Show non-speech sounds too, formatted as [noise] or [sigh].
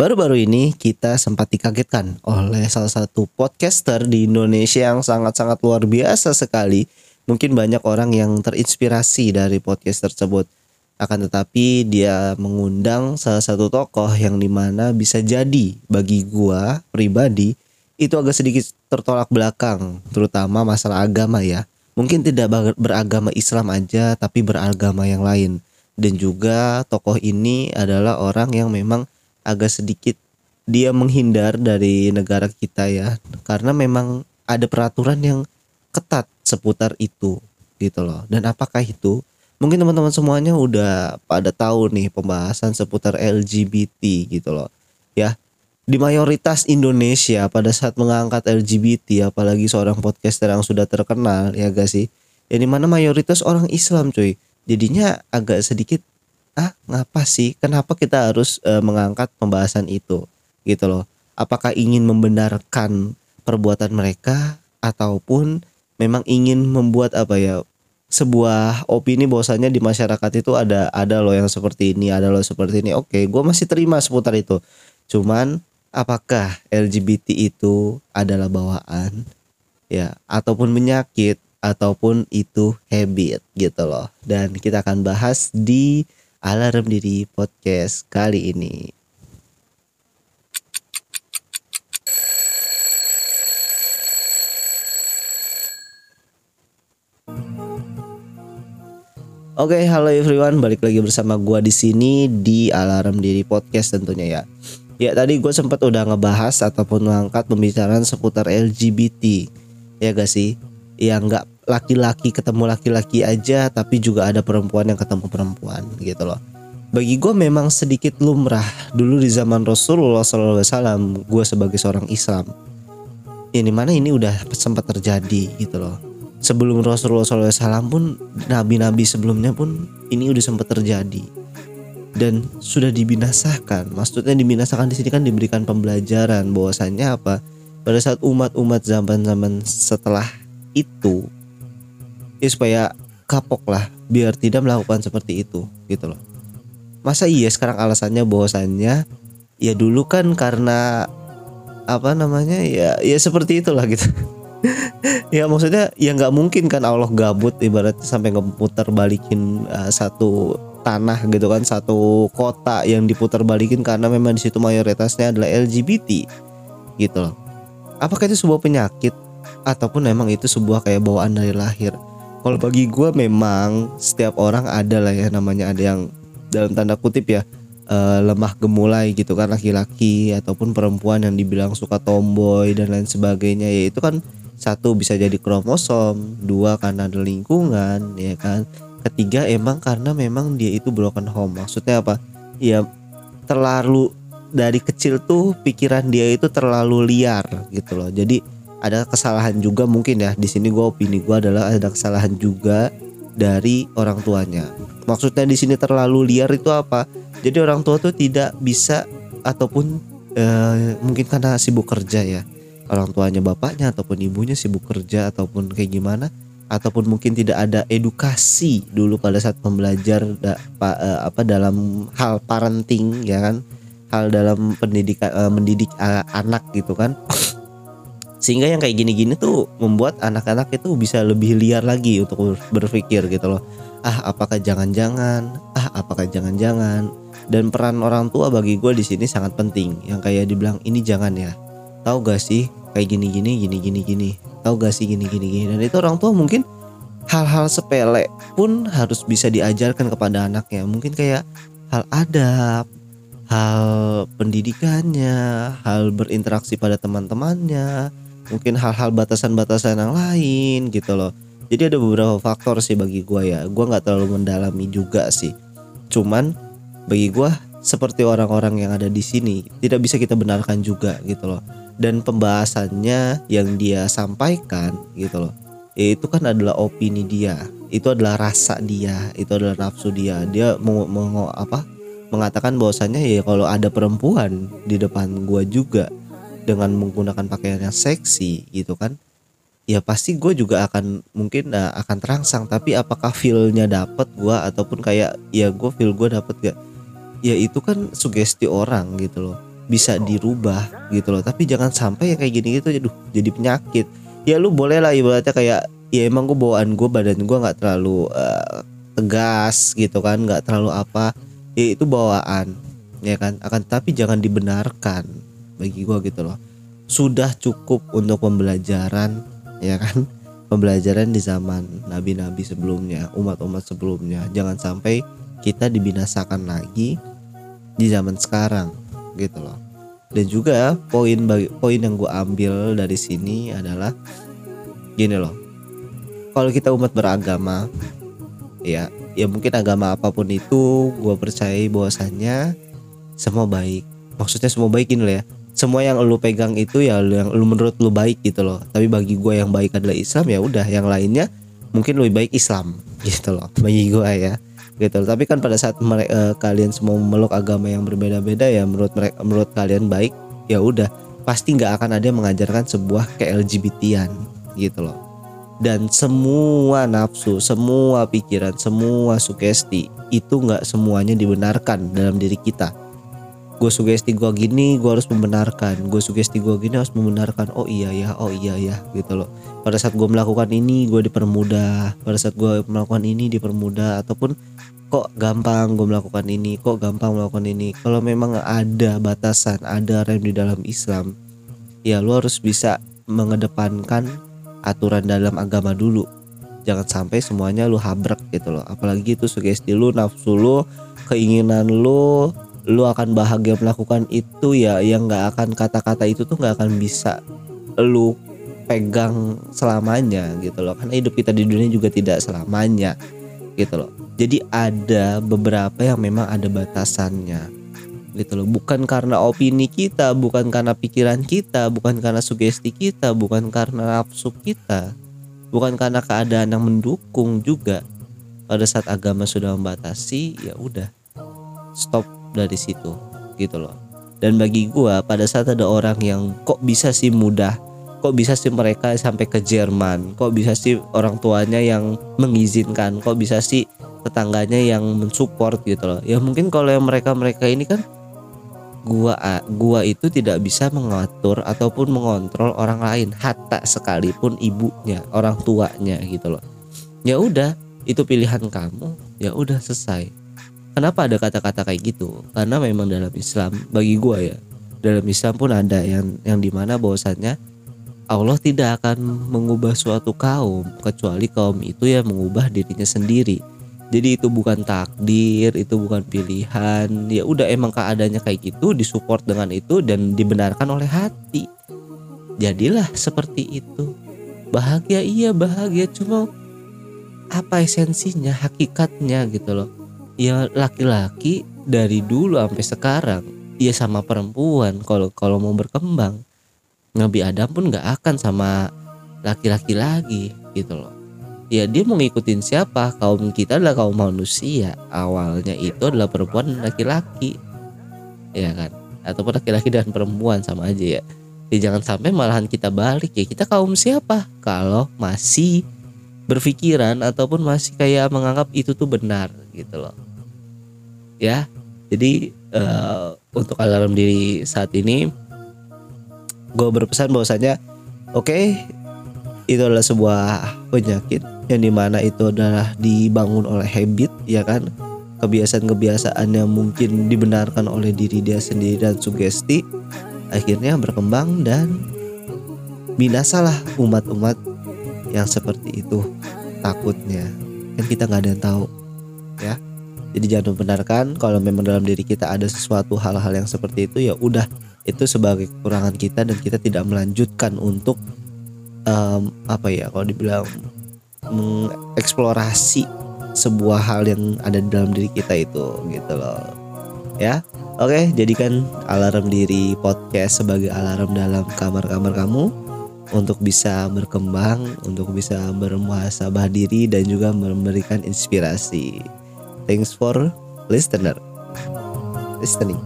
Baru-baru ini kita sempat dikagetkan oleh salah satu podcaster di Indonesia yang sangat-sangat luar biasa sekali. Mungkin banyak orang yang terinspirasi dari podcast tersebut. Akan tetapi dia mengundang salah satu tokoh yang di mana bisa jadi bagi gua pribadi itu agak sedikit tertolak belakang, terutama masalah agama ya. Mungkin tidak beragama Islam aja, tapi beragama yang lain. Dan juga tokoh ini adalah orang yang memang agak sedikit dia menghindar dari negara kita ya karena memang ada peraturan yang ketat seputar itu gitu loh. Dan apakah itu? Mungkin teman-teman semuanya udah pada tahu nih pembahasan seputar LGBT gitu loh. Ya di mayoritas Indonesia pada saat mengangkat LGBT apalagi seorang podcaster yang sudah terkenal ya gak sih? Ya mana mayoritas orang Islam cuy. Jadinya agak sedikit ah ngapa sih? Kenapa kita harus uh, mengangkat pembahasan itu? Gitu loh. Apakah ingin membenarkan perbuatan mereka ataupun memang ingin membuat apa ya sebuah opini bahwasanya di masyarakat itu ada ada loh yang seperti ini ada loh seperti ini. Oke gue masih terima seputar itu. Cuman apakah LGBT itu adalah bawaan? Ya ataupun penyakit ataupun itu habit gitu loh. Dan kita akan bahas di alarm diri podcast kali ini. Oke, okay, halo everyone, balik lagi bersama gua di sini di Alarm Diri Podcast tentunya ya. Ya tadi gue sempat udah ngebahas ataupun mengangkat pembicaraan seputar LGBT, ya gak sih? Ya nggak laki-laki ketemu laki-laki aja tapi juga ada perempuan yang ketemu perempuan gitu loh. Bagi gue memang sedikit lumrah. Dulu di zaman Rasulullah SAW gue sebagai seorang Islam ini mana ini udah sempat terjadi gitu loh. Sebelum Rasulullah SAW pun nabi-nabi sebelumnya pun ini udah sempat terjadi. Dan sudah dibinasakan maksudnya dibinasakan di sini kan diberikan pembelajaran bahwasanya apa? Pada saat umat-umat zaman-zaman setelah itu ya supaya kapok lah biar tidak melakukan seperti itu gitu loh. Masa iya sekarang alasannya bahwasannya ya dulu kan karena apa namanya ya ya seperti itulah gitu. [laughs] Ya maksudnya ya nggak mungkin kan Allah gabut ibaratnya sampai ngeputar balikin uh, satu tanah gitu kan satu kota yang diputar balikin karena memang di situ mayoritasnya adalah LGBT gitu loh. Apakah itu sebuah penyakit ataupun memang itu sebuah kayak bawaan dari lahir kalau bagi gue memang setiap orang ada lah ya namanya ada yang dalam tanda kutip ya uh, lemah gemulai gitu kan laki-laki ataupun perempuan yang dibilang suka tomboy dan lain sebagainya. Ya itu kan satu bisa jadi kromosom dua karena ada lingkungan ya kan. Ketiga emang karena memang dia itu broken home. Maksudnya apa? Ya terlalu dari kecil tuh pikiran dia itu terlalu liar gitu loh. Jadi ada kesalahan juga mungkin ya. Di sini gue opini gue adalah ada kesalahan juga dari orang tuanya. Maksudnya di sini terlalu liar itu apa? Jadi orang tua tuh tidak bisa ataupun eh, mungkin karena sibuk kerja ya. Orang tuanya bapaknya ataupun ibunya sibuk kerja ataupun kayak gimana. Ataupun mungkin tidak ada edukasi dulu pada saat pembelajar da, pa, eh, apa dalam hal parenting ya kan. Hal dalam pendidikan eh, mendidik eh, anak gitu kan sehingga yang kayak gini-gini tuh membuat anak-anak itu bisa lebih liar lagi untuk berpikir gitu loh. Ah apakah jangan-jangan? Ah apakah jangan-jangan? Dan peran orang tua bagi gue di sini sangat penting. Yang kayak dibilang ini jangan ya. Tahu gak sih kayak gini-gini gini-gini gini? Tahu gak sih gini-gini gini? Dan itu orang tua mungkin hal-hal sepele pun harus bisa diajarkan kepada anaknya. Mungkin kayak hal adab hal pendidikannya hal berinteraksi pada teman-temannya mungkin hal-hal batasan-batasan yang lain gitu loh. Jadi ada beberapa faktor sih bagi gue ya. Gue nggak terlalu mendalami juga sih. Cuman bagi gue seperti orang-orang yang ada di sini tidak bisa kita benarkan juga gitu loh. Dan pembahasannya yang dia sampaikan gitu loh itu kan adalah opini dia. Itu adalah rasa dia itu adalah nafsu dia. Dia mau, mau apa? Mengatakan bahwasannya ya kalau ada perempuan di depan gue juga dengan menggunakan pakaian yang seksi gitu kan ya pasti gue juga akan mungkin uh, akan terangsang. Tapi apakah feelnya dapet gue ataupun kayak ya gue feel gue dapet gak? Ya itu kan sugesti orang gitu loh. Bisa dirubah gitu loh. Tapi jangan sampai ya kayak gini gitu aduh jadi penyakit. Ya lu boleh lah ibaratnya kayak ya emang gue bawaan gue badan gue nggak terlalu uh, tegas gitu kan nggak terlalu apa. Ya itu bawaan ya kan? Akan tapi jangan dibenarkan bagi gue gitu loh. Sudah cukup untuk pembelajaran ya kan? [laughs] Pembelajaran di zaman nabi-nabi sebelumnya umat-umat sebelumnya. Jangan sampai kita dibinasakan lagi di zaman sekarang gitu loh. Dan juga poin bagi poin yang gue ambil dari sini adalah gini loh. Kalau kita umat beragama ya ya mungkin agama apa pun itu gue percaya bahwasannya semua baik. Maksudnya semua baik ini loh ya semua yang lu pegang itu ya yang lu menurut lu baik gitu loh. Tapi bagi gue yang baik adalah Islam ya udah. Yang lainnya mungkin lebih baik Islam [laughs] gitu loh bagi gue ya gitu loh. tapi kan pada saat mereka, uh, kalian semua memeluk agama yang berbeda-beda ya menurut mereka menurut kalian baik ya udah. Pasti nggak akan ada yang mengajarkan sebuah ke LGBT-an gitu loh. Dan semua nafsu, semua pikiran, semua sugesti itu nggak semuanya dibenarkan dalam diri kita gue sugesti gue gini gue harus membenarkan. Gue sugesti gue gini harus membenarkan. Oh iya ya. Oh iya ya. Gitu loh. Pada saat gue melakukan ini gue dipermudah. Pada saat gue melakukan ini dipermudah. Ataupun kok gampang gue melakukan ini kok gampang melakukan ini. Kalau memang ada batasan ada rem di dalam Islam ya lo harus bisa mengedepankan aturan dalam agama dulu. Jangan sampai semuanya lu habrak gitu loh. Apalagi itu sugesti lu nafsu lu keinginan lu lu akan bahagia melakukan itu ya yang nggak akan kata-kata itu tuh nggak akan bisa lu pegang selamanya gitu loh. Karena hidup kita di dunia juga tidak selamanya gitu loh. Jadi ada beberapa yang memang ada batasannya gitu loh. Bukan karena opini kita bukan karena pikiran kita bukan karena sugesti kita bukan karena nafsu kita bukan karena keadaan yang mendukung juga. Pada saat agama sudah membatasi ya udah stop dari situ gitu loh. Dan bagi gua pada saat ada orang yang kok bisa sih mudah kok bisa sih mereka sampai ke Jerman kok bisa sih orang tuanya yang mengizinkan kok bisa sih tetangganya yang mensupport gitu loh. Ya mungkin kalau yang mereka mereka ini kan gua gua itu tidak bisa mengatur ataupun mengontrol orang lain hatta sekalipun ibunya orang tuanya gitu loh. Ya udah itu pilihan kamu ya udah selesai Kenapa ada kata-kata kayak gitu? Karena memang dalam Islam bagi gua ya, dalam Islam pun ada yang yang di mana bahwasannya Allah tidak akan mengubah suatu kaum kecuali kaum itu yang mengubah dirinya sendiri. Jadi itu bukan takdir, itu bukan pilihan. Ya udah emang keadaannya kayak gitu, disupport dengan itu dan dibenarkan oleh hati. Jadilah seperti itu. Bahagia iya bahagia cuma apa esensinya, hakikatnya gitu loh ya laki-laki dari dulu sampai sekarang ya sama perempuan kalau kalau mau berkembang. Nabi Adam pun nggak akan sama laki-laki lagi gitu loh. Ya dia mau ngikutin siapa? Kaum kita adalah kaum manusia. Awalnya itu adalah perempuan dan laki-laki. Ya kan? Ataupun laki-laki dan perempuan sama aja ya. Ya jangan sampai malahan kita balik ya. Kita kaum siapa? Kalau masih berpikiran ataupun masih kayak menganggap itu tuh benar gitu loh ya. Jadi uh, untuk alarm diri saat ini gue berpesan bahwasanya oke okay, itu adalah sebuah penyakit yang di mana itu adalah dibangun oleh habit ya kan? Kebiasaan-kebiasaan yang mungkin dibenarkan oleh diri dia sendiri dan sugesti akhirnya berkembang dan binasalah umat-umat yang seperti itu takutnya. Kan kita nggak ada yang tahu jadi jangan membenarkan kalau memang dalam diri kita ada sesuatu hal-hal yang seperti itu ya udah itu sebagai kekurangan kita dan kita tidak melanjutkan untuk um, apa ya kalau dibilang mengeksplorasi sebuah hal yang ada di dalam diri kita itu gitu loh. Ya oke jadikan alarm diri podcast sebagai alarm dalam kamar-kamar kamu untuk bisa berkembang untuk bisa bermuhasabah diri dan juga memberikan inspirasi Thanks for listener listening.